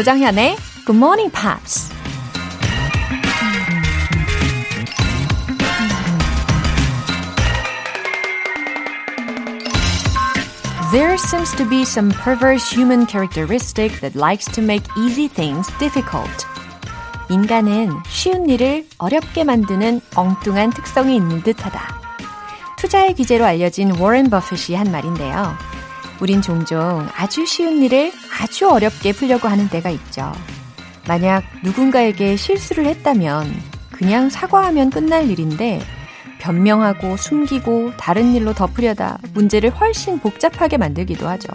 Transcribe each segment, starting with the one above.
조정현의 Good Morning Pops. There seems to be some perverse human characteristic that likes to make easy things difficult. 인간은 쉬운 일을 어렵게 만드는 엉뚱한 특성이 있는 듯하다. 투자의 귀재로 알려진 워렌 버핏이 한 말인데요. 우린 종종 아주 쉬운 일을 아주 어렵게 풀려고 하는 때가 있죠. 만약 누군가에게 실수를 했다면 그냥 사과하면 끝날 일인데 변명하고 숨기고 다른 일로 덮으려다 문제를 훨씬 복잡하게 만들기도 하죠.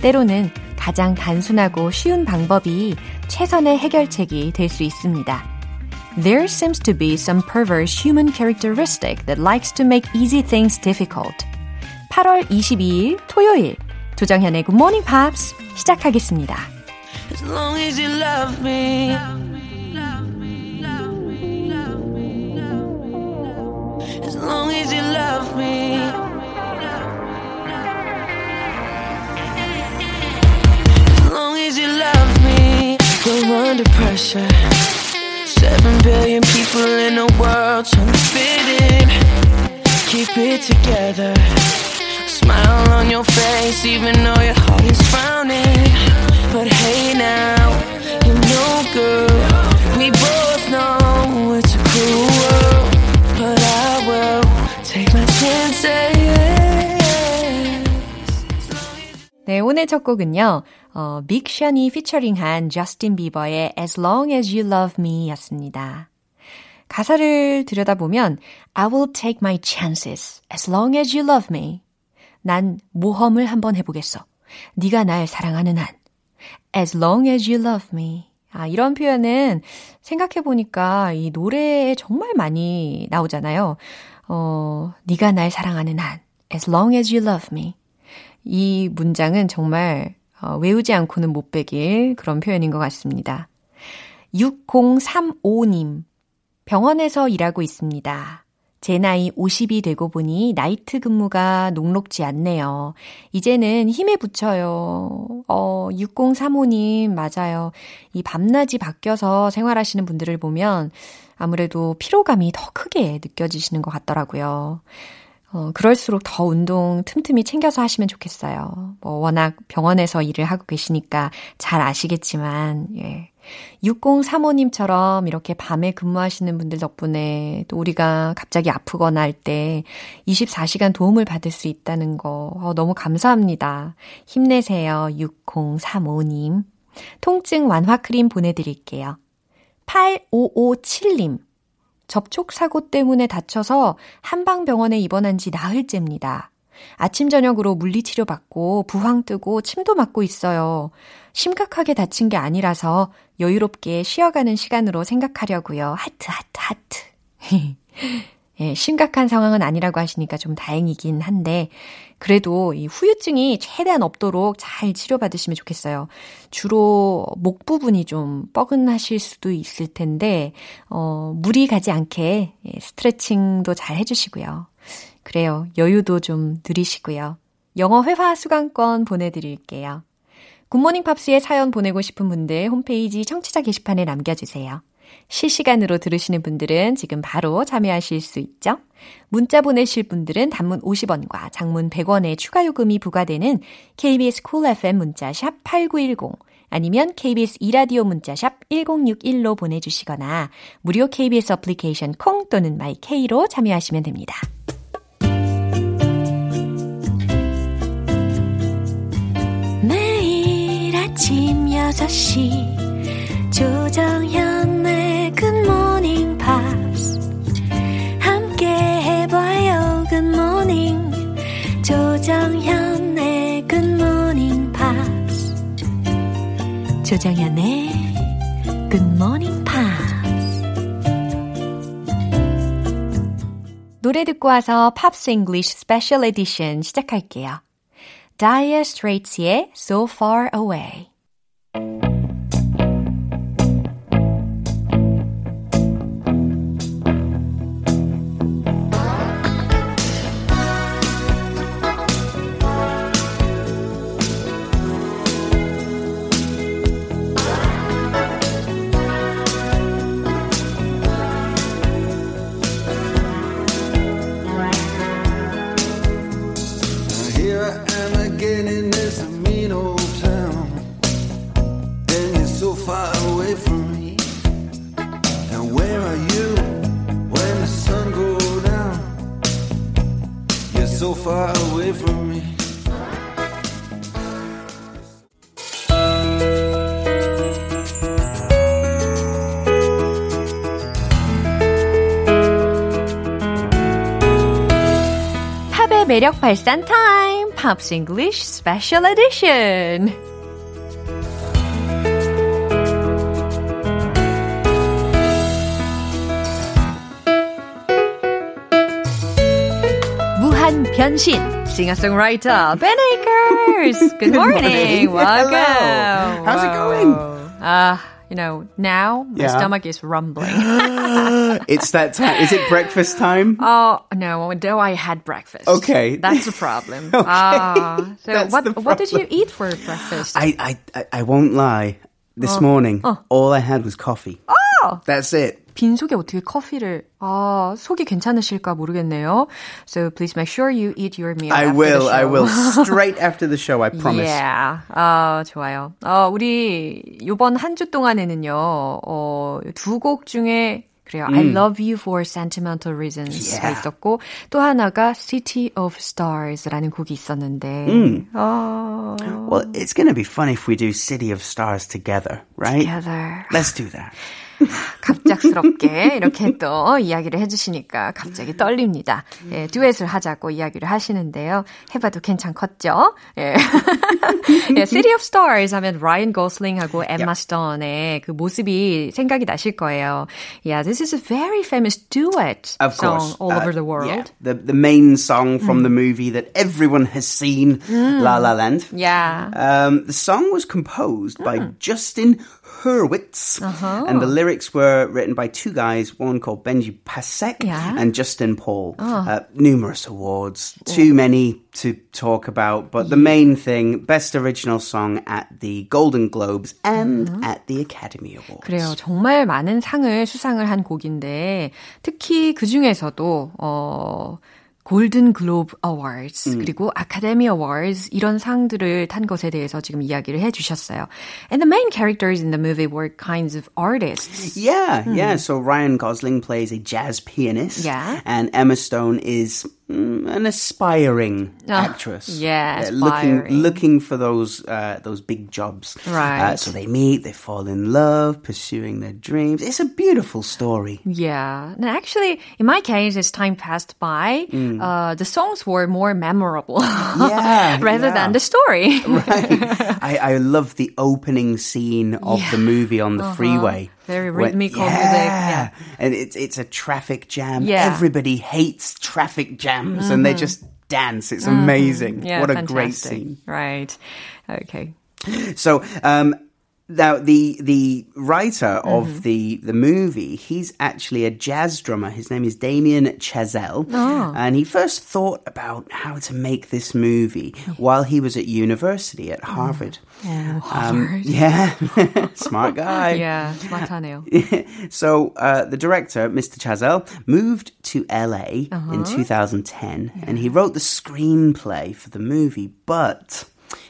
때로는 가장 단순하고 쉬운 방법이 최선의 해결책이 될 수 있습니다. There seems to be some perverse human characteristic that likes to make easy things difficult. 8월 22일 토요일 조정현의 Good Morning Pops 시작하겠습니다. As long as you love me. As long as you love me. As long as you love me. We're under pressure. Seven billion people in the world trying to fit in. Keep it together. Smile on your face even though your heart is frowning. But hey now, you're no good. We both know it's a cruel world. But I will take my chances. 네, 오늘 첫 곡은요. 어, 빅션이 피처링한 저스틴 비버의 As Long As You Love Me 였습니다. 가사를 들여다보면 I will take my chances as long as you love me. 난 모험을 한번 해보겠어. 네가 날 사랑하는 한. As long as you love me. 아, 이런 표현은 생각해보니까 이 노래에 정말 많이 나오잖아요. 어, 네가 날 사랑하는 한. As long as you love me. 이 문장은 정말 어, 외우지 않고는 못 빼길 그런 표현인 것 같습니다. 6035님. 병원에서 일하고 있습니다. 제 나이 50이 되고 보니 나이트 근무가 녹록지 않네요. 이제는 힘에 붙여요. 어, 6035님, 맞아요. 이 밤낮이 바뀌어서 생활하시는 분들을 보면 아무래도 피로감이 더 크게 느껴지시는 것 같더라고요. 어, 그럴수록 더 운동 틈틈이 챙겨서 하시면 좋겠어요. 뭐, 워낙 병원에서 일을 하고 계시니까 잘 아시겠지만, 예. 6035님처럼 이렇게 밤에 근무하시는 분들 덕분에 또 우리가 갑자기 아프거나 할 때 24시간 도움을 받을 수 있다는 거 어, 너무 감사합니다. 힘내세요. 6035님. 통증 완화 크림 보내드릴게요. 8557님. 접촉사고 때문에 다쳐서 한방병원에 입원한 지 나흘째입니다. 아침, 저녁으로 물리치료 받고 부황 뜨고 침도 맞고 있어요. 심각하게 다친 게 아니라서 여유롭게 쉬어가는 시간으로 생각하려고요. 하트, 하트, 하트. 예, 심각한 상황은 아니라고 하시니까 좀 다행이긴 한데, 그래도 이 후유증이 최대한 없도록 잘 치료받으시면 좋겠어요. 주로 목 부분이 좀 뻐근하실 수도 있을 텐데, 어, 무리 가지 않게 예, 스트레칭도 잘 해주시고요. 그래요. 여유도 좀 누리시고요. 영어 회화 수강권 보내드릴게요. 굿모닝 팝스에 사연 보내고 싶은 분들 홈페이지 청취자 게시판에 남겨주세요. 실시간으로 들으시는 분들은 지금 바로 참여하실 수 있죠. 문자 보내실 분들은 단문 50원과 장문 100원의 추가 요금이 부과되는 KBS Cool FM 문자샵 8910 아니면 KBS 이라디오 문자샵 1061로 보내주시거나 무료 KBS 어플리케이션 콩 또는 마이케이로 참여하시면 됩니다. 5시. 조정현의 굿모닝 팝스 함께 해봐요 굿모닝 조정현의 굿모닝 팝스 조정현의 굿모닝 팝스 노래 듣고 와서 팝스 잉글리쉬 스페셜 에디션 시작할게요. Dire Straits의 So Far Away. 매력 발산 타임! 팝스 잉글리쉬 스페셜 에디션! 무한 변신! Singer-songwriter Ben Akers! Good morning! Welcome! Hello. How's it going? Uh, you know, now my Yeah. stomach is rumbling. it's that time. Is it breakfast time? Oh no! Though I had breakfast. Okay. that's the problem. Ah, so That's what the what did you problem. eat for breakfast? I, I, I, I won't lie. This morning, all I had was coffee. Oh! That's it. 빈 속에 어떻게 커피를? 아 속이 괜찮으실까 모르겠네요. So please make sure you eat your meal. I after will, the I show. will. Straight after the show, I promise. Yeah. 아, 좋아요. 어, 우리 요번 한 주 동안에는요. 어, 두 곡 중에 그래요. I love you for sentimental reasons가 Yeah. 있었고 또 하나가 City of Stars라는 곡이 있었는데. 어, Well, it's going to be fun if we do City of Stars together, right? together. Let's do that. 갑작스럽게 이렇게 또 이야기를 해주시니까 갑자기 떨립니다. 예, 듀엣을 하자고 이야기를 하시는데요. 해봐도 괜찮겠죠? 예. 예, City of Stars 하면 라이언 고슬링하고 엠마 스톤의 그 모습이 생각이 나실 거예요. Yeah, this is a very famous duet Of song course. all Uh, over the world. Yeah, the, the main song from the movie that everyone has seen, La La Land. Yeah. Um, the song was composed by Justin Hurwitz, and the lyrics were written by two guys, one called Benji Pasek Yeah. and Justin Paul. Uh, numerous awards, too many to talk about, but the main thing, best original song at the Golden Globes and at the Academy Awards. 그래요. 정말 많은 상을 수상을 한 곡인데 특히 그 중에서도 어 골든 글로브 어워즈 그리고 아카데미 어워즈 이런 상들을 탄 것에 대해서 지금 이야기를 해 주셨어요. And the main characters in the movie were kinds of artists. Yeah, yeah. So Ryan Gosling plays a jazz pianist. Yeah. And Emma Stone is mm, an aspiring Ah, actress. yeah, Uh, looking looking for those uh, those big jobs. Right. Uh, so they meet, they fall in love, pursuing their dreams. It's a beautiful story. Yeah. And actually, in my case, as time passed by, uh, the songs were more memorable Yeah, rather yeah. than the story. I, I love the opening scene of the movie on the freeway. Very When- rhythmical yeah. music, yeah. And it's it's a traffic jam. Yeah. Everybody hates traffic jams and they just dance. It's amazing. Yeah, what a great fantastic. scene. Right. Okay. So, um, now the the writer mm-hmm. of the the movie he's actually a jazz drummer his name is damien chazelle oh. and he first thought about how to make this movie while he was at university at harvard yeah, um, yeah. smart guy yeah smart so uh, the director mr chazelle moved to la uh-huh. in 2010 yeah. and he wrote the screenplay for the movie but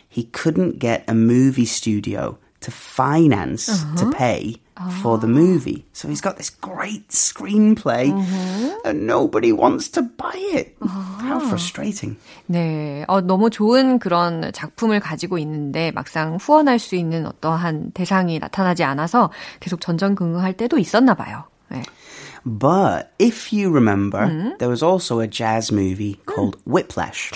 he couldn't get a movie studio to finance Uh-huh. to pay for Oh. the movie. So he's got this great screenplay, Uh-huh. and nobody wants to buy it. How Uh-huh. frustrating! 네, 어, 너무 좋은 그런 작품을 가지고 있는데 막상 후원할 수 있는 어떠한 대상이 나타나지 않아서 계속 전전긍긍할 때도 있었나 봐요. 네. But if you remember, Mm-hmm. there was also a jazz movie Mm. called Whiplash.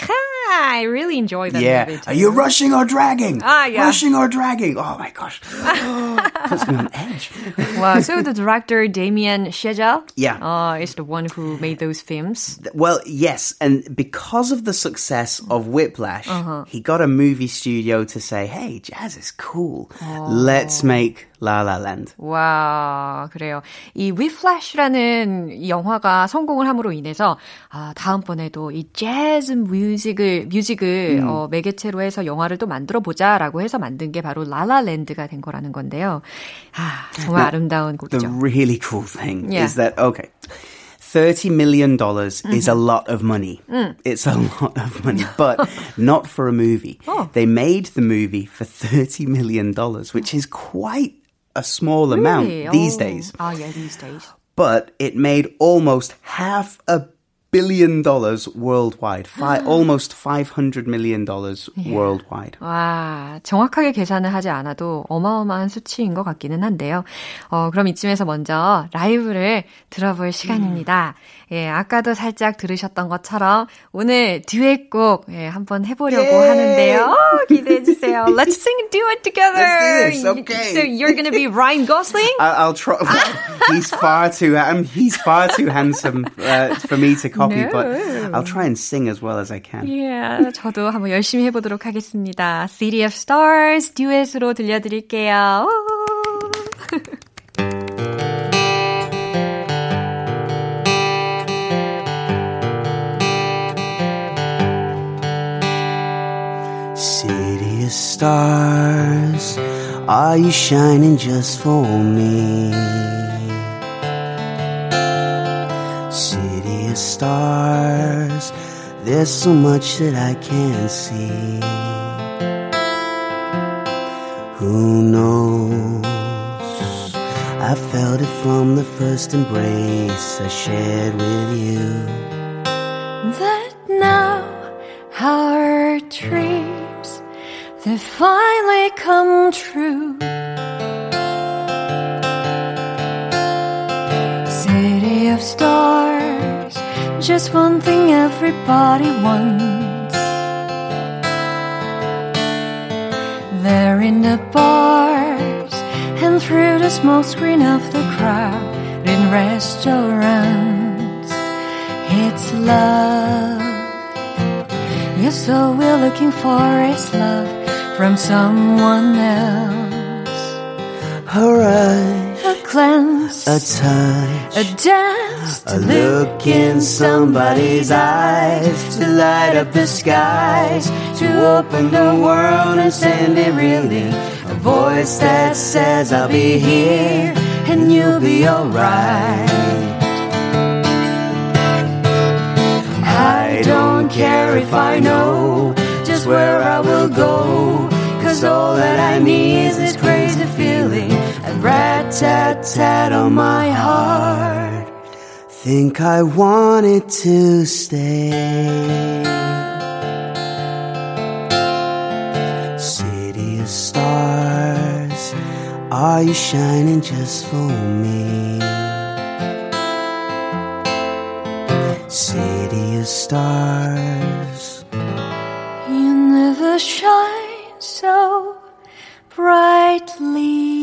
I really enjoy that Yeah. movie too. Are you rushing or dragging? Ah, yeah. Rushing or dragging? Oh my gosh. Puts me on edge. Wow, so the director Damien Chazelle Yeah. uh, is the one who made those films. Well, yes. And because of the success of Whiplash, Uh-huh. he got a movie studio to say, hey, jazz is cool. Oh. Let's make La La Land. 와, 그래요. 이 위플래시라는 이 영화가 성공을 함으로 인해서 아, 다음번에도 이 재즈 뮤직을 뮤직을 어, 매개체로 해서 영화를 또 만들어 보자라고 해서 만든 게 바로 라라랜드가 된 거라는 건데요. 아, 정말 아름다운 The 곡이죠. really cool thing Yeah. is that, okay. $30 million is Mm-hmm. a lot of money. Mm. It's a lot of money, but not for a movie. Oh. They made the movie for $30 million, which is quite a small amount Really? these Oh. days. Ah, yeah, these days. But it made almost half a billion dollars worldwide. Fi- almost 500 million dollars yeah. worldwide. 와, 정확하게 계산을 하지 않아도 어마어마한 수치인 것 같기는 한데요. 어, 그럼 이쯤에서 먼저 라이브를 들어볼 시간입니다. 예, 아까도 살짝 들으셨던 것처럼 오늘 듀엣곡 예, 한번 해보려고 Yay! 하는데요. 어, 기대해 주세요. Let's sing a duet together. Let's do this. Okay. So you're gonna be Ryan Gosling? I, will try. he's far too. Um, he's far too handsome uh, for me to copy, no. but I'll try and sing as well as I can. Yeah, 저도 한번 열심히 해보도록 하겠습니다. City of Stars 듀엣으로 들려드릴게요. Are you shining just for me? City of stars, there's so much that I can't see. Who knows? I felt it from the first embrace I shared with you. That now our dreams, they finally come true. Stars, just one thing everybody wants. There in the bars and through the smoke screen of the crowd in restaurants. It's love. Yes, all we're looking for is love from someone else. A rush, a glance, a touch, a dance, a look in somebody's eyes to light up the skies, to open the world and send it really. A voice that says, I'll be here and you'll be alright. I don't care if I know just where I will go. Cause all that I need is this crazy feeling. Rat tat tat on my heart. Think I wanted to stay. City of stars, are you shining just for me? City of stars, you never shine so brightly.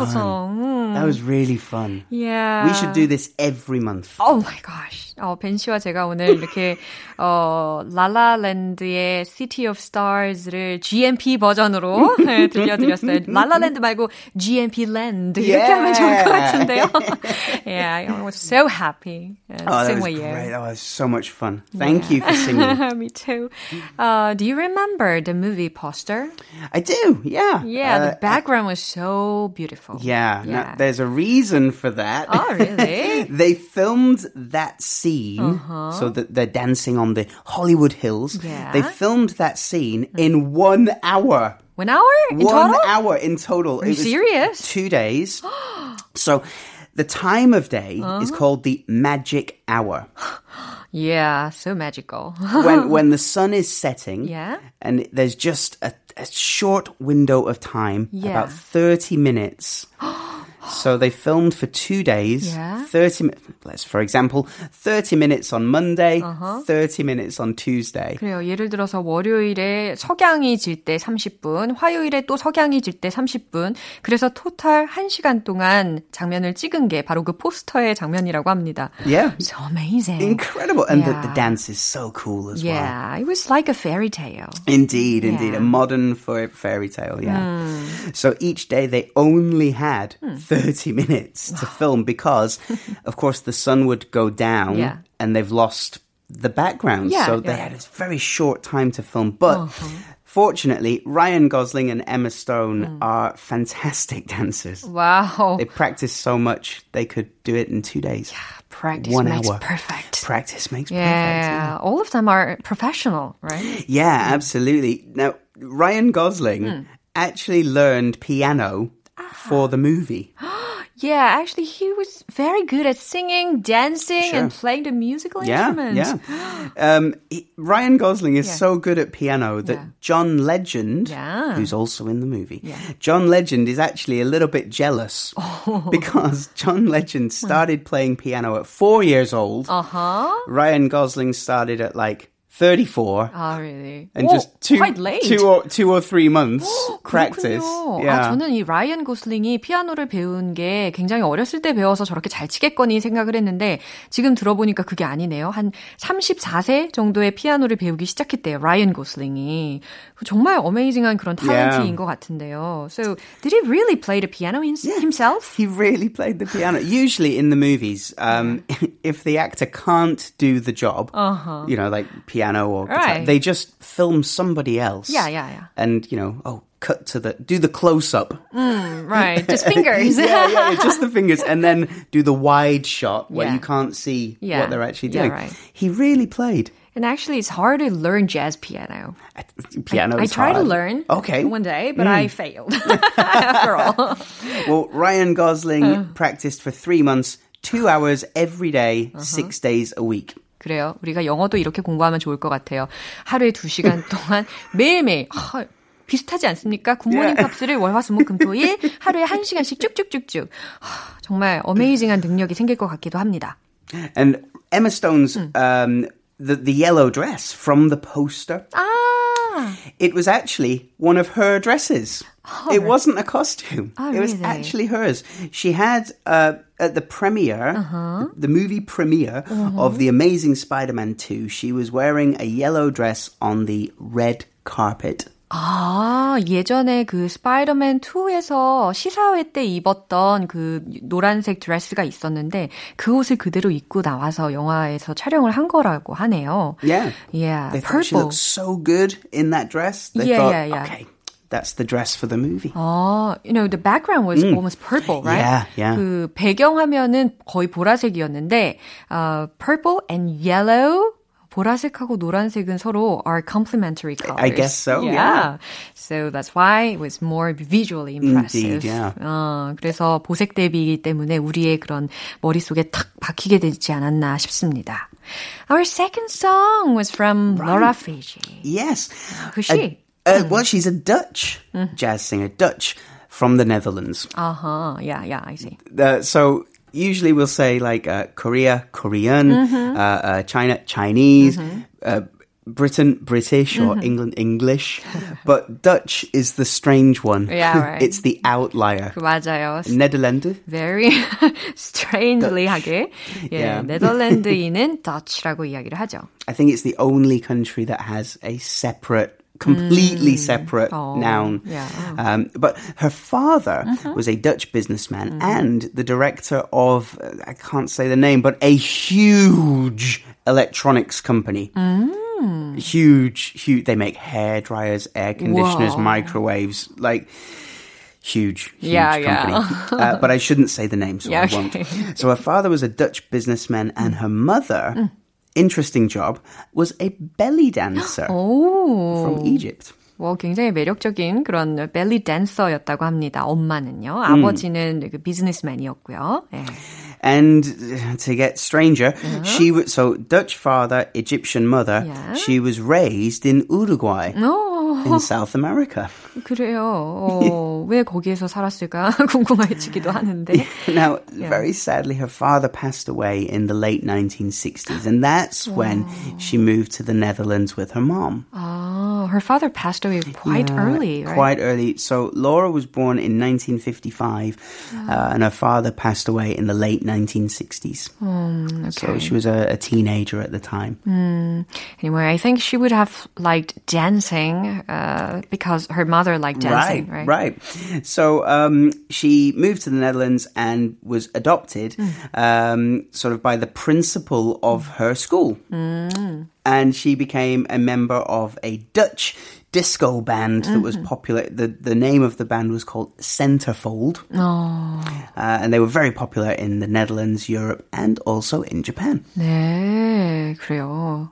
Beautiful fun. song. That was really fun. Yeah. We should do this every month. Oh my gosh. 어, 벤 씨와 제가 오늘 이렇게 어, 라라랜드의 City of Stars를 GMP 버전으로 네, 들려드렸어요. 라라랜드 말고 GMP Land 이렇게 yeah. 하면 좋을 것 같은데요. yeah, I was so happy. Uh, oh, that was great. That was so much fun. Thank yeah. you for singing. Me too. Uh, do you remember the movie poster? I do. Yeah. Yeah, uh, the background was so beautiful. Yeah. yeah. Now, there's a reason for that. Oh, really? they filmed that scene uh-huh. so that they're dancing on the Hollywood Hills. Yeah. They filmed that scene in one hour. One hour in one total? hour in total. Are you serious? Two days. so the time of day uh-huh. is called the magic hour. Yeah, so magical. when when the sun is setting, yeah, and there's just a, a short window of time, yeah. about thirty minutes. So they filmed for two days. Yeah. 30 let's for example, 30 minutes on Monday, uh-huh. 30 minutes on Tuesday. 그래요. 예를 들어서 월요일에 석양이 질 때 30분, 화요일에 또 석양이 질 때 30분. 그래서 토탈 1시간 동안 장면을 찍은 게 바로 그 포스터의 장면이라고 합니다. Yeah. So amazing. Incredible. And yeah. the, the, dance is so cool as yeah. well. Yeah, it was like a fairy tale. Indeed, indeed. A modern fairy tale, yeah. Mm. So each day they only had mm. 30 minutes to film because, of course, the sun would go down yeah. and they've lost the background. Yeah, so they had a very short time to film. But uh-huh. Fortunately, Ryan Gosling and Emma Stone are fantastic dancers. Wow. They practice so much they could do it in two days. Practice One makes hour. perfect. Practice makes perfect. Yeah, all of them are professional, right? Yeah, absolutely. Now, Ryan Gosling actually learned piano for the movie. Yeah, actually, he was very good at singing, dancing, and playing the musical Yeah, instruments. yeah. Um, he- Ryan Gosling is Yeah. so good at piano that Yeah. John Legend, who's also in the movie, John Legend is actually a little bit jealous Oh. because John Legend started playing piano at four years old. Uh huh. Ryan Gosling started at like 34. Ah, really? And Oh, just two, quite late. two or two or three months practice. 그렇군요. 아, Yeah. 저는 이 라이언 고슬링이 피아노를 배운 게 굉장히 어렸을 때 배워서 저렇게 잘 치겠거니 생각을 했는데 지금 들어보니까 그게 아니네요. 한 34세 정도의 피아노를 배우기 시작했대요. 라이언 고슬링이. 그 정말 어메이징한 그런 탤런트인 Yeah. 것 같은데요. So, did he really play the piano him- himself? He really played the piano. Usually in the movies, um, if the actor can't do the job, you know, like piano or guitar. Right. they just film somebody else. Yeah, yeah, yeah. And, you know, oh, cut to the, do the close up. Right, just fingers. yeah, yeah, yeah, just the fingers. And then do the wide shot where Yeah. you can't see Yeah. what they're actually doing. right. He really played. And actually, it's hard to learn jazz piano. Piano I is tried to learn Okay. one day, but I failed after all. Well, Ryan Gosling Uh. practiced for three months, two hours every day, Uh-huh. six days a week. 그래요. 우리가 영어도 이렇게 공부하면 좋을 것 같아요. 하루에 두 시간 동안 매일매일 아, 비슷하지 않습니까? 굿모닝 Yeah. 팝스를 월화수목금토일 하루에 한 시간씩 쭉쭉쭉쭉. 아, 정말 어메이징한 능력이 생길 것 같기도 합니다. And Emma Stone's Hmm. um, the the yellow dress from the poster. 아, It was actually one of her dresses. it wasn't a costume. Oh, it was really? actually hers. She had uh, at the premiere, Uh-huh. the movie premiere of the Amazing Spider-Man 2. She was wearing a yellow dress on the red carpet. 아, 예전에 그 스파이더맨 2에서 시사회 때 입었던 그 노란색 드레스가 있었는데 그 옷을 그대로 입고 나와서 영화에서 촬영을 한 거라고 하네요. Yeah. Yeah, They thought she purple. looked so good in that dress. They Yeah, thought, yeah, yeah. okay, that's the dress for the movie. 아, you know, the background was almost purple, right? Yeah, yeah. 그 배경화면은 거의 보라색이었는데, uh, purple and yellow, 보라색하고 노란색은 서로 are complementary colors. I guess so, yeah. So that's why it was more visually impressive. Indeed, yeah. 어, 그래서 보색 대비이기 때문에 우리의 그런 머릿속에 탁 박히게 되지 않았나 싶습니다. Our second song was from Laura Fiji. Yes. Who's she? Uh, well, she's a Dutch jazz singer, Dutch from the Netherlands. Uh-huh. Yeah, yeah, I see. Uh, so usually we'll say like uh, Korea, Korean, uh, uh, China, Chinese, uh, Britain, British, or England, English. but Dutch is the strange one. Yeah, right. it's the outlier. 맞아요. Netherlands. very strangely 하게 예, Yeah. 네덜란드인은 Dutch라고 이야기를 하죠. I think it's the only country that has a separate, completely separate noun. yeah. Um, but her father was a Dutch businessman and the director of, I can't say the name, but a huge electronics company. Huge, huge. They make hair dryers, air conditioners, Wow. microwaves, like huge, huge Yeah, yeah. company. uh, but I shouldn't say the name, so Yeah, I won't. okay. So her father was a Dutch businessman, and her mother, Mm interesting job, was a belly dancer 오, from Egypt. 뭐 굉장히 매력적인 그런 벨리 댄서였다고 합니다. 엄마는요, 아버지는 그 비즈니스맨이었고요. 예. And uh, to get stranger, she was so Dutch father, Egyptian mother. Yeah. She was raised in Uruguay 오, in South America. 그래요. 어, 왜 거기에서 살았을까 궁금해지기도 하는데. Now, very sadly, her father passed away in the late 1960s, and that's when she moved to the Netherlands with her mom. 아, her father passed away quite early, right? Quite early. So Laura was born in 1955, uh, and her father passed away in the late 1960s. So she was a, a teenager at the time. Anyway, I think she would have liked dancing uh, because her mother liked dancing, right? right, So um, she moved to the Netherlands and was adopted, um, sort of by the principal of her school And she became a member of a Dutch disco band that was popular. The the name of the band was called Centerfold, 어, uh, and they were very popular in the Netherlands, Europe, and also in Japan. 네, 그래요.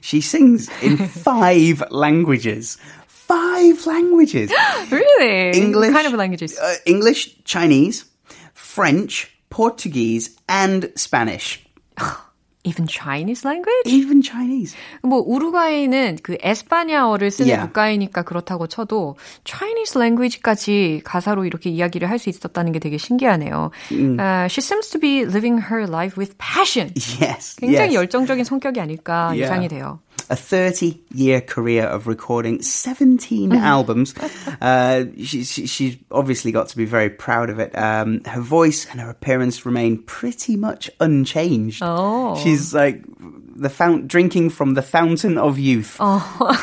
She sings in five languages. Five languages. Really? English, What kind of languages? uh, English, Chinese, French, Portuguese, and Spanish. Even Chinese language? Even Chinese. 뭐 우루과이는 그 에스파냐어를 쓰는 Yeah. 국가이니까 그렇다고 쳐도 Chinese language까지 가사로 이렇게 이야기를 할 수 있었다는 게 되게 신기하네요. Uh, she seems to be living her life with passion. Yes. 굉장히 yes. 열정적인 성격이 아닐까 Yeah. 예상이 돼요. A 30 year career of recording 17 albums. Uh, she, she, she's obviously got to be very proud of it. Um, her voice and her appearance remain pretty much unchanged. Oh. She's like the fount, drinking from the fountain of youth.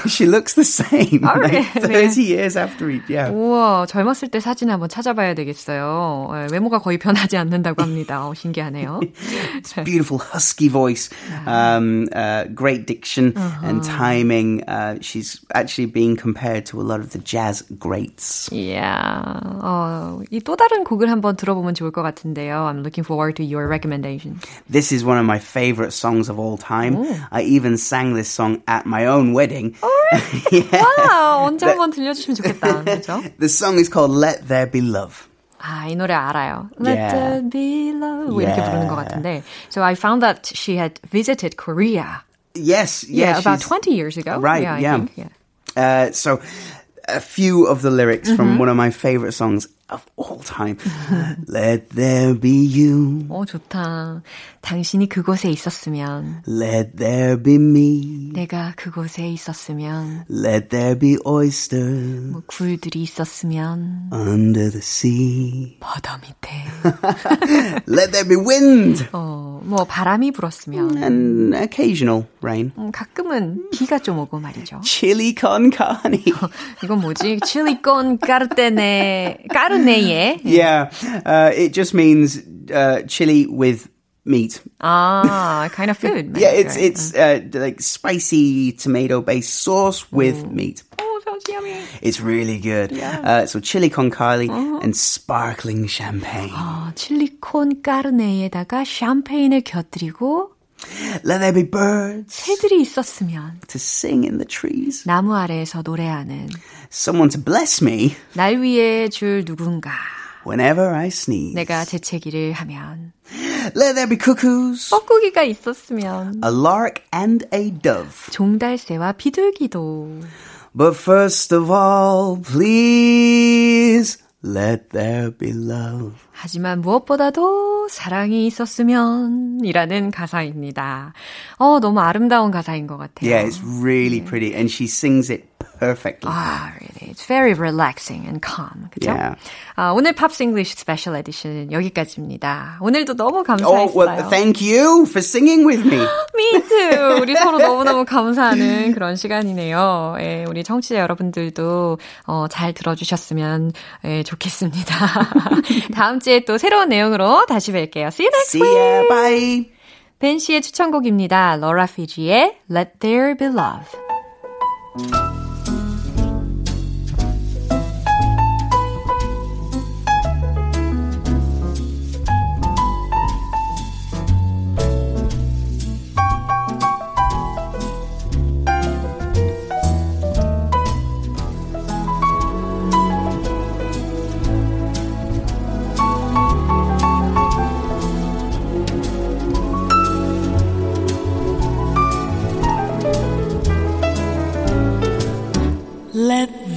she looks the same. Oh, like really? 30 years after each, yeah. 우와, 젊었을 때 사진 한번 찾아봐야 되겠어요. 예, 외모가 거의 변하지 않는다고 합니다. 어, 신기하네요. beautiful husky voice, um, uh, great diction and timing. Uh, she's actually being compared to a lot of the jazz greats. Yeah. 어, 이 또 다른 곡을 한번 들어보면 좋을 것 같은데요. I'm looking forward to your recommendation. This is one of my favorite songs of all time. I even sang this song at my own wedding. yeah. 와, 언제 한번 들려주시면 좋겠다. 그죠? The song is called Let There Be Love. 아, 이 노래 알아요. Let Yeah. there be love. 뭐 이렇게 Yeah. 부르는 것 같은데. So I found that she had visited Korea. Yes, Yeah, yeah, about she's- 20 years ago. Right, yeah. I yeah. think, yeah. Uh, so, a few of the lyrics from one of my favorite songs of all time. Let there be you. 어, 좋다. 당신이 그곳에 있었으면, Let there be me. 내가 그곳에 있었으면, Let there be oysters 뭐 굴들이 있었으면, under the sea. 바다 밑에, Let there be wind 어, 뭐 바람이 불었으면, and occasional rain. 음, 가끔은 비가 좀 오고 말이죠. Chili con carne. 이건 뭐지? 칠리콘 까르 테네, 까르네예. yeah, uh, it just means uh, chili with meat. 아, kind of food. Yeah, it's right? it's uh, like spicy tomato based sauce with meat. Oh, sounds yummy. It's really good. Uh, so chili con carne and sparkling champagne. 어, 칠리콘 까르네에다가 샴페인을 곁들이고 Let there be birds 새들이 있었으면 to sing in the trees. 나무 아래에서 노래하는 Someone to bless me 날 위해 줄 누군가 whenever I sneeze. 내가 재채기를 하면 Let there be cuckoos, 뻐꾸기가 있었으면 a lark and a dove. 종달새와 비둘기도 But first of all, please let there be love. 하지만 무엇보다도 사랑이 있었으면 이라는 가사입니다. 어, 너무 아름다운 가사인 것 같아요. Yeah, it's really pretty, and she sings it perfectly. 아, really. It's very relaxing and calm. 그죠? Yeah. 아, 오늘 Pops English special edition 여기까지입니다. 오늘도 너무 Oh, 감사했어요. well, thank you for singing with me. Me too. 우리 서로 너무너무 감사하는 그런 시간이네요. 예, 우리 청취자 여러분들도 어, 잘 들어주셨으면 예, 좋겠습니다. 다음 주에 또 새로운 내용으로 다시 뵐게요. See you next week. See ya, bye. 벤 씨의 추천곡입니다. 로라 피지의 Let There Be Love.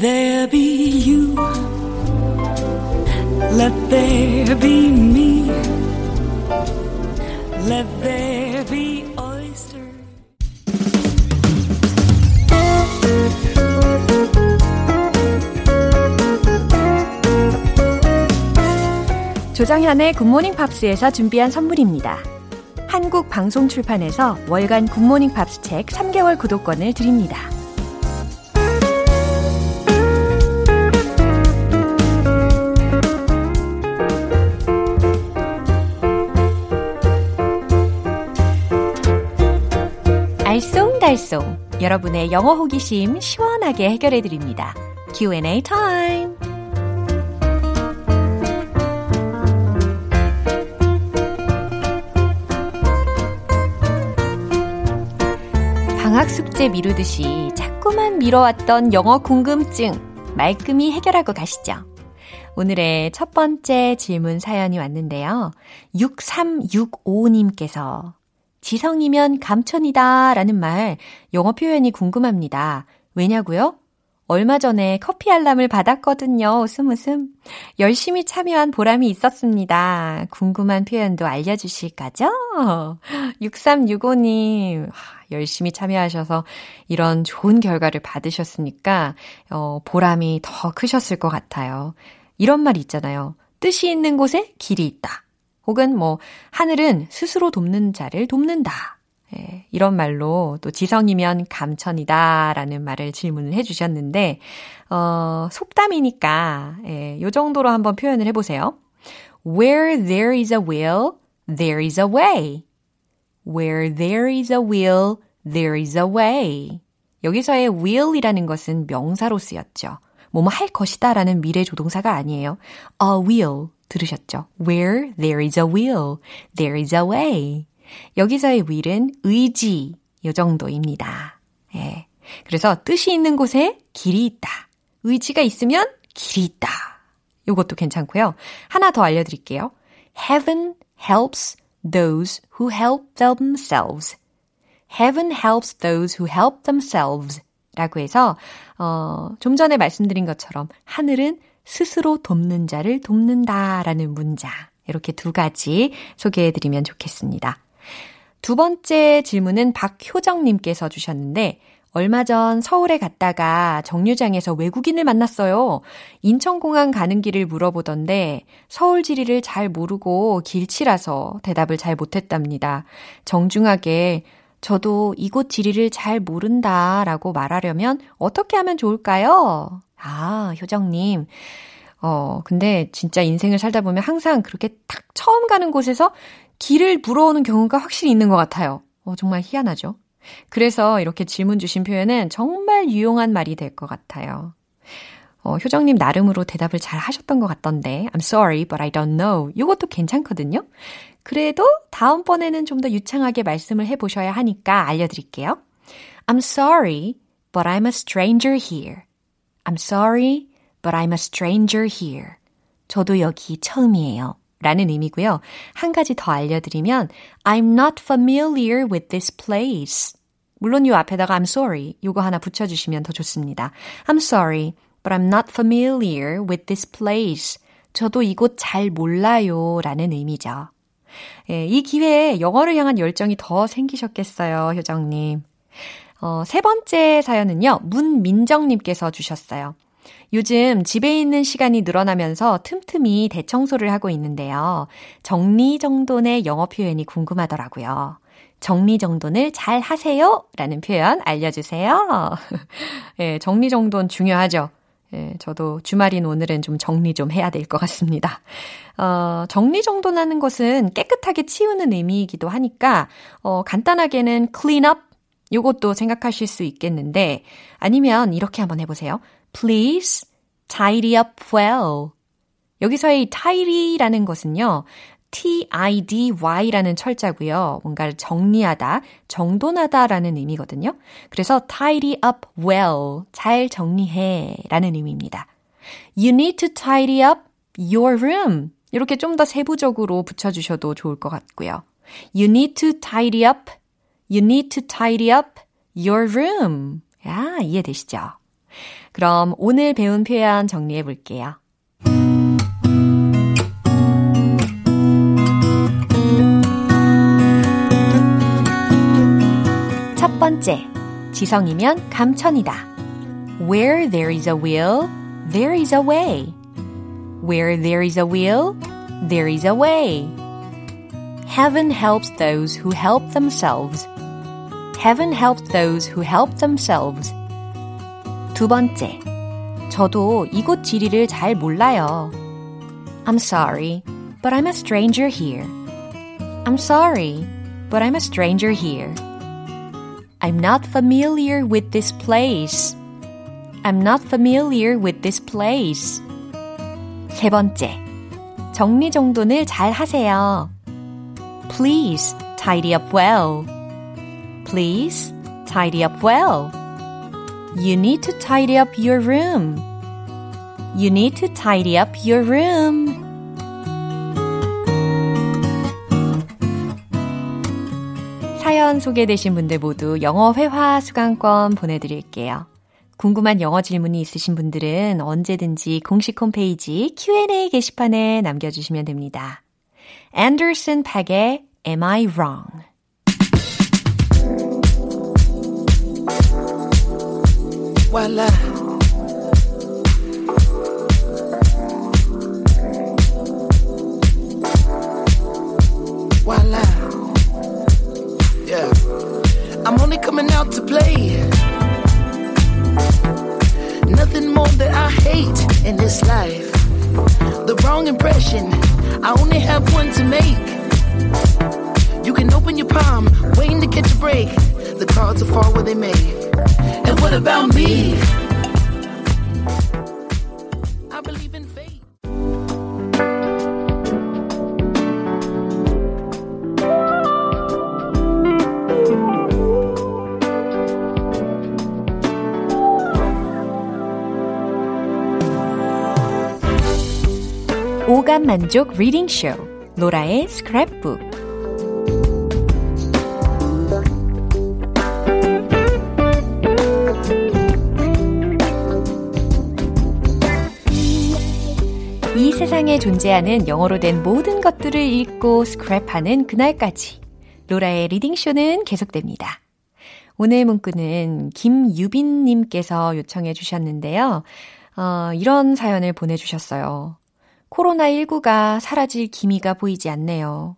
There be you. Let there be me. Let there be oysters. 조정현의 굿모닝 팝스에서 준비한 선물입니다. 한국 방송 출판에서 월간 굿모닝 팝스 책 3개월 구독권을 드립니다. 알쏭달쏭 여러분의 영어 호기심 시원하게 해결해 드립니다. Q&A 타임. 방학 숙제 미루듯이 자꾸만 미뤄왔던 영어 궁금증 말끔히 해결하고 가시죠. 오늘의 첫 번째 질문 사연이 왔는데요. 6365님께서 지성이면 감천이다 라는 말 영어 표현이 궁금합니다. 왜냐고요? 얼마 전에 커피 알람을 받았거든요. 웃음 웃음. 열심히 참여한 보람이 있었습니다. 궁금한 표현도 알려주실 거죠? 6365님. 열심히 참여하셔서 이런 좋은 결과를 받으셨으니까, 어, 보람이 더 크셨을 것 같아요. 이런 말 있잖아요. 뜻이 있는 곳에 길이 있다. 혹은 뭐, 하늘은 스스로 돕는 자를 돕는다. 예, 이런 말로 또 지성이면 감천이다 라는 말을 질문을 해주셨는데, 어, 속담이니까, 예, 요 정도로 한번 표현을 해보세요. Where there is a will, there is a way. Where there is a will, there is a way. 여기서의 will이라는 것은 명사로 쓰였죠. 뭐뭐 할 것이다 라는 미래 조동사가 아니에요. A will. 들으셨죠? Where there is a will, there is a way. 여기서의 will은 의지, 요 정도입니다. 예. 그래서 뜻이 있는 곳에 길이 있다. 의지가 있으면 길이 있다. 요것도 괜찮고요. 하나 더 알려드릴게요. Heaven helps those who help themselves. Heaven helps those who help themselves. 라고 해서, 어, 좀 전에 말씀드린 것처럼 하늘은 스스로 돕는 자를 돕는다 라는 문장. 이렇게 두 가지 소개해 드리면 좋겠습니다. 두 번째 질문은 박효정님께서 주셨는데, 얼마 전 서울에 갔다가 정류장에서 외국인을 만났어요. 인천공항 가는 길을 물어보던데 서울 지리를 잘 모르고 길치라서 대답을 잘 못했답니다. 정중하게 저도 이곳 지리를 잘 모른다 라고 말하려면 어떻게 하면 좋을까요? 아, 효정님. 어, 근데 진짜 인생을 살다 보면 항상 그렇게 딱 처음 가는 곳에서 길을 물어오는 경우가 확실히 있는 것 같아요. 어, 정말 희한하죠? 그래서 이렇게 질문 주신 표현은 정말 유용한 말이 될 것 같아요. 어, 효정님 나름으로 대답을 잘 하셨던 것 같던데, I'm sorry, but I don't know. 이것도 괜찮거든요? 그래도 다음번에는 좀 더 유창하게 말씀을 해보셔야 하니까 알려드릴게요. I'm sorry, but I'm a stranger here. I'm sorry, but I'm a stranger here. 저도 여기 처음이에요. 라는 의미고요. 한 가지 더 알려드리면 I'm not familiar with this place. 물론 요 앞에다가 I'm sorry 요거 하나 붙여주시면 더 좋습니다. I'm sorry, but I'm not familiar with this place. 저도 이곳 잘 몰라요 라는 의미죠. 예, 이 기회에 영어를 향한 열정이 더 생기셨겠어요, 효정님. 어, 세 번째 사연은요, 문민정님께서 주셨어요. 요즘 집에 있는 시간이 늘어나면서 틈틈이 대청소를 하고 있는데요. 정리정돈의 영어 표현이 궁금하더라고요. 정리정돈을 잘 하세요! 라는 표현 알려주세요. 예, 정리정돈 중요하죠. 예, 저도 주말인 오늘은 좀 정리 좀 해야 될 것 같습니다. 어, 정리정돈하는 것은 깨끗하게 치우는 의미이기도 하니까, 어, 간단하게는 clean up, 요것도 생각하실 수 있겠는데, 아니면 이렇게 한번 해보세요. Please tidy up well. 여기서의 tidy라는 것은요, tidy라는 철자고요. 뭔가를 정리하다, 정돈하다라는 의미거든요. 그래서 tidy up well, 잘 정리해 라는 의미입니다. You need to tidy up your room. 이렇게 좀 더 세부적으로 붙여주셔도 좋을 것 같고요. You need to tidy up, you need to tidy up your room. 야, 이해되시죠? 그럼 오늘 배운 표현 정리해 볼게요. 첫 번째, 지성이면 감천이다. Where there is a will, there is a way. Where there is a will, there is a way. Heaven helps those who help themselves. Heaven helps those who help themselves. 두 번째, 저도 이곳 지리를 잘 몰라요. I'm sorry, but I'm a stranger here. I'm sorry, but I'm a stranger here. I'm not familiar with this place. I'm not familiar with this place. 세 번째. 정리정돈을 잘 하세요. Please tidy up well. Please tidy up well. You need to tidy up your room. You need to tidy up your room. 사연 소개되신 분들 모두 영어 회화 수강권 보내드릴게요. 궁금한 영어 질문이 있으신 분들은 언제든지 공식 홈페이지 Q&A 게시판에 남겨주시면 됩니다. Anderson Pack의 Am I Wrong? Voila. Voila. Yeah. I'm only coming out to play. Nothing more that I hate in this life. The wrong impression. I only have one to make. You can open your palm, waiting to catch a break. The cards will fall where they may. And what about me? I believe in fate. 오감 만족 리딩 쇼 로라의 스크랩북 세상에 존재하는 영어로 된 모든 것들을 읽고 스크랩하는 그날까지 로라의 reading 쇼는 계속됩니다. 오늘 문구는 김유빈님께서 요청해 주셨는데요. 어, 이런 사연을 보내주셨어요. 코로나19가 사라질 기미가 보이지 않네요.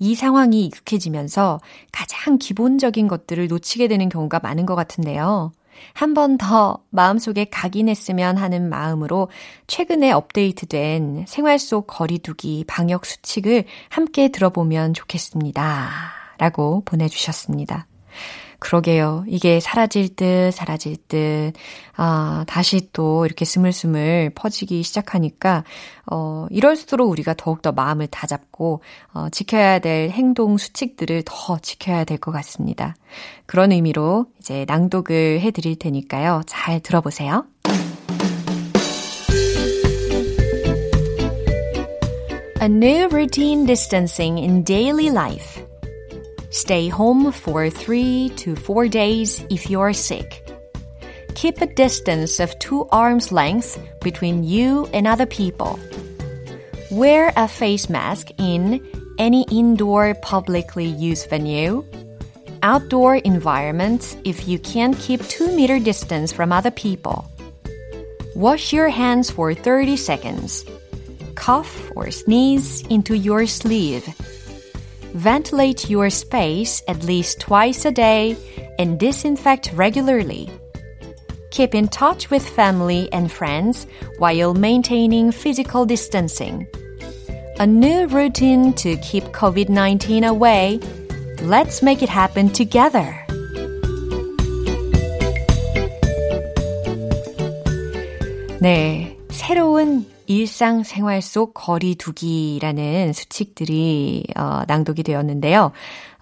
이 상황이 익숙해지면서 가장 기본적인 것들을 놓치게 되는 경우가 많은 것 같은데요. 한 번 더 마음속에 각인했으면 하는 마음으로 최근에 업데이트된 생활 속 거리두기 방역 수칙을 함께 들어보면 좋겠습니다. 라고 보내주셨습니다. 그러게요. 이게 사라질 듯, 사라질 듯, 아, 다시 또 이렇게 스물스물 퍼지기 시작하니까, 어, 이럴수록 우리가 더욱더 마음을 다잡고, 어, 지켜야 될 행동 수칙들을 더 지켜야 될 것 같습니다. 그런 의미로 이제 낭독을 해 드릴 테니까요. 잘 들어보세요. A new routine distancing in daily life. Stay home for three to four days if you're sick. Keep a distance of two arms length between you and other people. Wear a face mask in any indoor publicly used venue. Outdoor environments if you can't keep two meter distance from other people. Wash your hands for 30 seconds. Cough or sneeze into your sleeve Ventilate your space at least twice a day and disinfect regularly. Keep in touch with family and friends while maintaining physical distancing. A new routine to keep COVID 19 away. Let's make it happen together. 네. 새로운 일상생활 속 거리두기라는 수칙들이 어, 낭독이 되었는데요.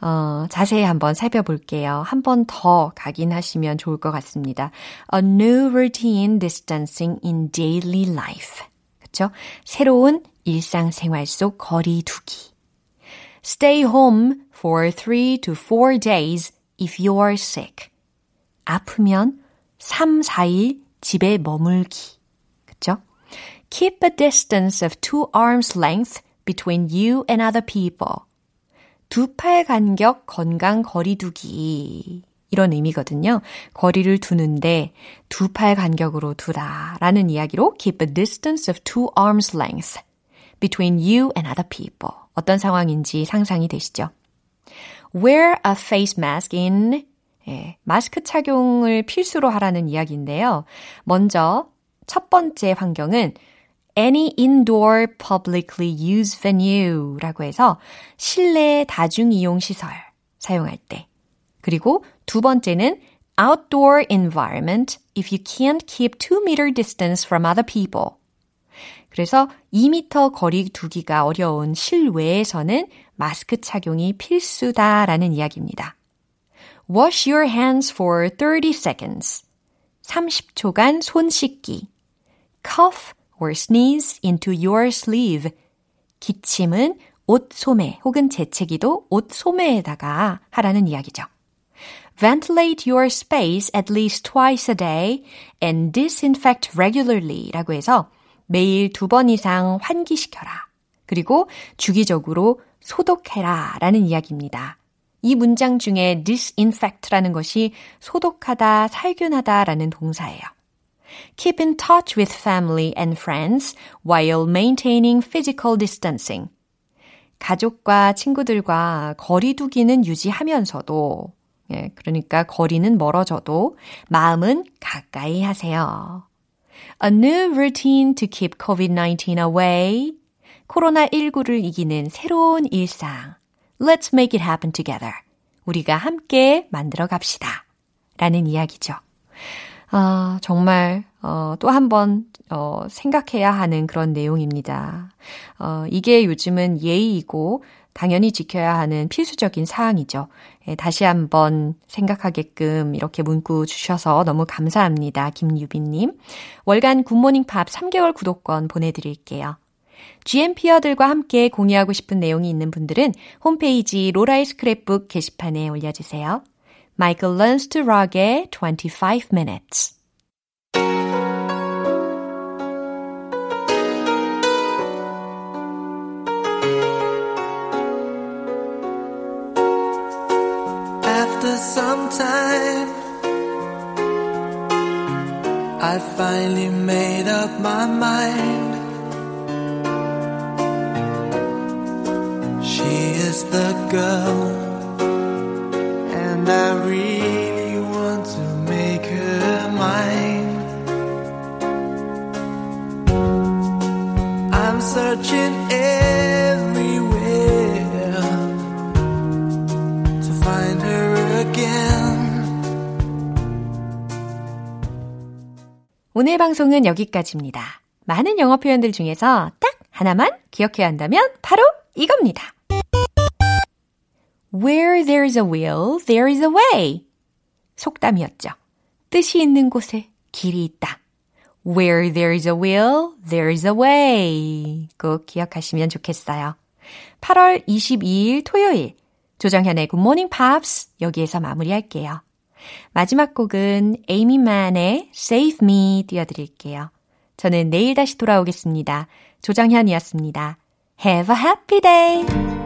어, 자세히 한번 살펴볼게요. 한 번 더 각인하시면 좋을 것 같습니다. A new routine distancing in daily life. 그쵸? 새로운 일상생활 속 거리두기. Stay home for 3 to 4 days if you're sick. 아프면 3, 4일 집에 머물기. Keep a distance of two arms length between you and other people. 두 팔 간격 건강 거리두기. 이런 의미거든요. 거리를 두는데 두 팔 간격으로 두라 라는 이야기로 keep a distance of two arms length between you and other people. 어떤 상황인지 상상이 되시죠? Wear a face mask in 예, 마스크 착용을 필수로 하라는 이야기인데요. 먼저 첫 번째 환경은 any indoor publicly used venue 라고 해서 실내 다중 이용 시설 사용할 때. 그리고 두 번째는 outdoor environment if you can't keep 2 meter distance from other people. 그래서 2미터 거리 두기가 어려운 실외에서는 마스크 착용이 필수다라는 이야기입니다. Wash your hands for 30 seconds. 30초간 손 씻기. Cough or sneeze into your sleeve. 기침은 옷 소매 혹은 재채기도 옷 소매에다가 하라는 이야기죠. Ventilate your space at least twice a day and disinfect regularly 라고 해서 매일 두 번 이상 환기시켜라. 그리고 주기적으로 소독해라 라는 이야기입니다. 이 문장 중에 disinfect라는 것이 소독하다, 살균하다 라는 동사예요. Keep in touch with family and friends while maintaining physical distancing. 가족과 친구들과 거리 두기는 유지하면서도, 예, 그러니까 거리는 멀어져도 마음은 가까이 하세요. A new routine to keep COVID-19 away. 코로나19를 이기는 새로운 일상. Let's make it happen together. 우리가 함께 만들어 갑시다. 라는 이야기죠. 아, 정말, 어, 또 한 번, 어, 생각해야 하는 그런 내용입니다. 어, 이게 요즘은 예의이고, 당연히 지켜야 하는 필수적인 사항이죠. 예, 다시 한번 생각하게끔 이렇게 문구 주셔서 너무 감사합니다. 김유빈님. 월간 굿모닝 팝 3개월 구독권 보내드릴게요. GMP어들과 함께 공유하고 싶은 내용이 있는 분들은 홈페이지 로라의 스크랩북 게시판에 올려주세요. Michael Learns to 의25 Minutes. After some time I finally made up my mind. She is the girl and I really want to make her mine. I'm searching everywhere to find her again. 오늘 방송은 여기까지입니다. 많은 영어 표현들 중에서 딱 하나만 기억해야 한다면 바로 이겁니다. Where there's a will, there is a way. 속담이었죠. 뜻이 있는 곳에 길이 있다. Where there is a will, there is a way. 꼭 기억하시면 좋겠어요. 8월 22일 토요일 조정현의 Good Morning Pops 여기에서 마무리할게요. 마지막 곡은 에이미만의 Save Me 띄워드릴게요. 저는 내일 다시 돌아오겠습니다. 조정현이었습니다. Have a happy day!